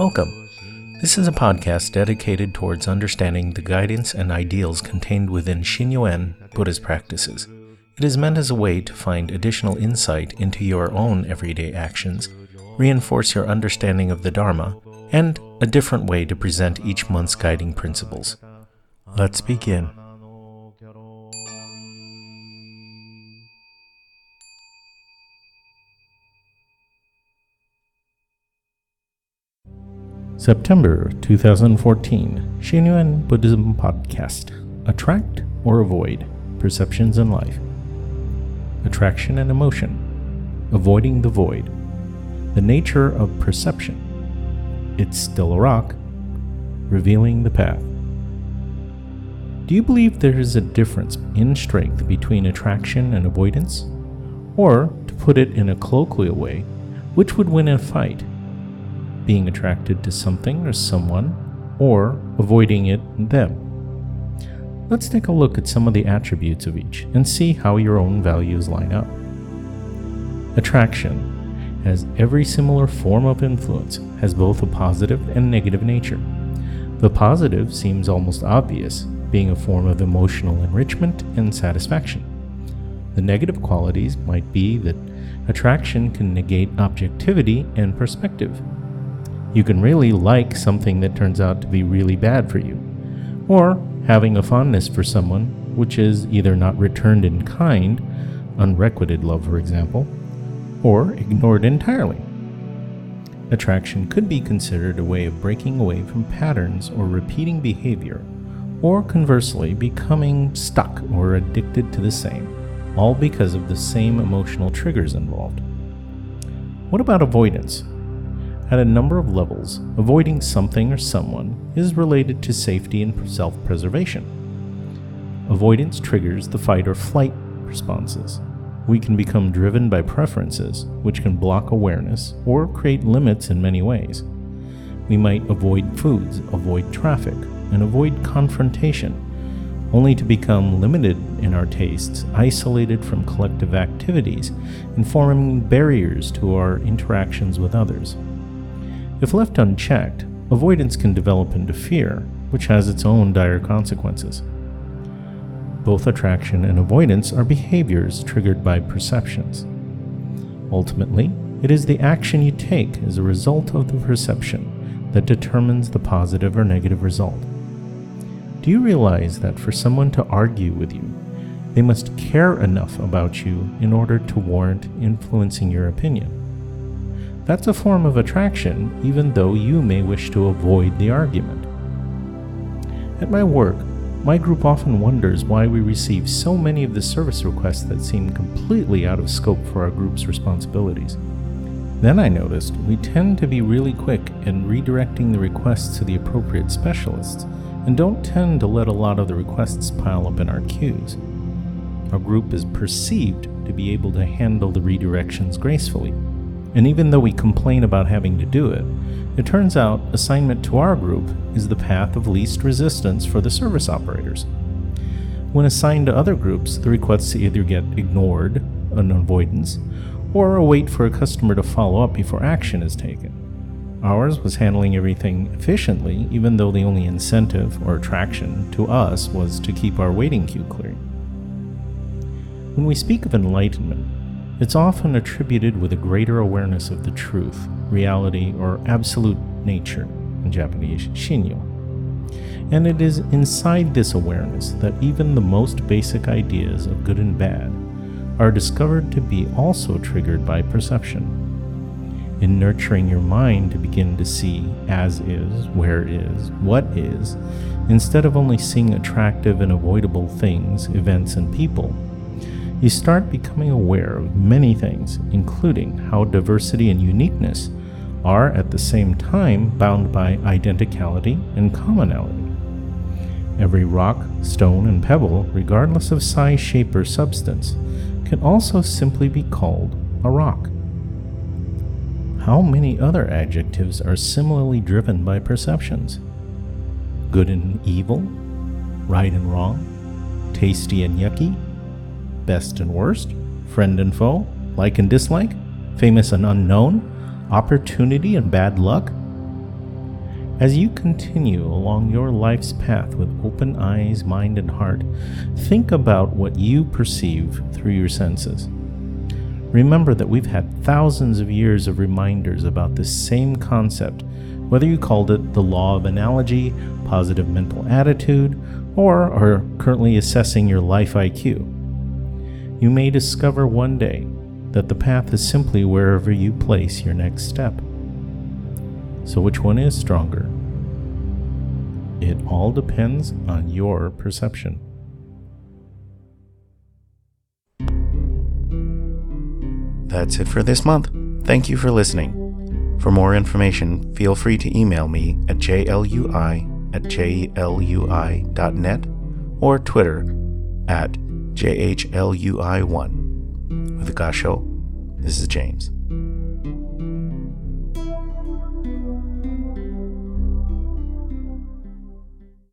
Welcome. This is a podcast dedicated towards understanding the guidance and ideals contained within Shinnyo-en Buddhist practices. It is meant as a way to find additional insight into your own everyday actions, reinforce your understanding of the Dharma, and a different way to present each month's guiding principles. Let's begin. September 2014 Shinnyo-en Buddhism Podcast. Attract or Avoid Perceptions in Life. Attraction and Emotion. Avoiding the Void. The Nature of Perception. It's Still a Rock Revealing the Path. Do you believe there is a difference in strength between attraction and avoidance? Or, to put it in a colloquial way, which would win a fight? Being attracted to something or someone, or avoiding it and them. Let's take a look at some of the attributes of each and see how your own values line up. Attraction as every similar form of influence has both a positive and negative nature. The positive seems almost obvious, being a form of emotional enrichment and satisfaction. The negative qualities might be that attraction can negate objectivity and perspective, you can really like something that turns out to be really bad for you. Or having a fondness for someone which is either not returned in kind, unrequited love, for example, or ignored entirely. Attraction could be considered a way of breaking away from patterns or repeating behavior, or conversely, becoming stuck or addicted to the same, all because of the same emotional triggers involved. What about avoidance? At a number of levels, avoiding something or someone is related to safety and self preservation. Avoidance triggers the fight or flight responses. We can become driven by preferences, which can block awareness or create limits in many ways. We might avoid foods, avoid traffic, and avoid confrontation, only to become limited in our tastes, isolated from collective activities, and forming barriers to our interactions with others. If left unchecked, avoidance can develop into fear, which has its own dire consequences. Both attraction and avoidance are behaviors triggered by perceptions. Ultimately, it is the action you take as a result of the perception that determines the positive or negative result. Do you realize that for someone to argue with you, they must care enough about you in order to warrant influencing your opinion? That's a form of attraction, even though you may wish to avoid the argument. At my work, my group often wonders why we receive so many of the service requests that seem completely out of scope for our group's responsibilities. Then I noticed we tend to be really quick in redirecting the requests to the appropriate specialists and don't tend to let a lot of the requests pile up in our queues. Our group is perceived to be able to handle the redirections gracefully, and even though we complain about having to do it, it turns out assignment to our group is the path of least resistance for the service operators. When assigned to other groups, the requests either get ignored, an avoidance, or await for a customer to follow up before action is taken. Ours was handling everything efficiently, even though the only incentive or attraction to us was to keep our waiting queue clear. When we speak of enlightenment, it's often attributed with a greater awareness of the truth, reality, or absolute nature, in Japanese, shinnyo. And it is inside this awareness that even the most basic ideas of good and bad are discovered to be also triggered by perception. In nurturing your mind to begin to see as is, where is, what is, instead of only seeing attractive and avoidable things, events, and people, you start becoming aware of many things, including how diversity and uniqueness are at the same time bound by identicality and commonality. Every rock, stone, and pebble, regardless of size, shape, or substance, can also simply be called a rock. How many other adjectives are similarly driven by perceptions? Good and evil, right and wrong, tasty and yucky, best and worst, friend and foe, like and dislike, famous and unknown, opportunity and bad luck? As you continue along your life's path with open eyes, mind, and heart, think about what you perceive through your senses. Remember that we've had thousands of years of reminders about this same concept, whether you called it the law of analogy, positive mental attitude, or are currently assessing your life IQ. You may discover one day that the path is simply wherever you place your next step. So, which one is stronger? It all depends on your perception. That's it for this month. Thank you for listening. For more information, feel free to email me at jlui at jlui.net or Twitter at jhlui1. With Gassho, this is James.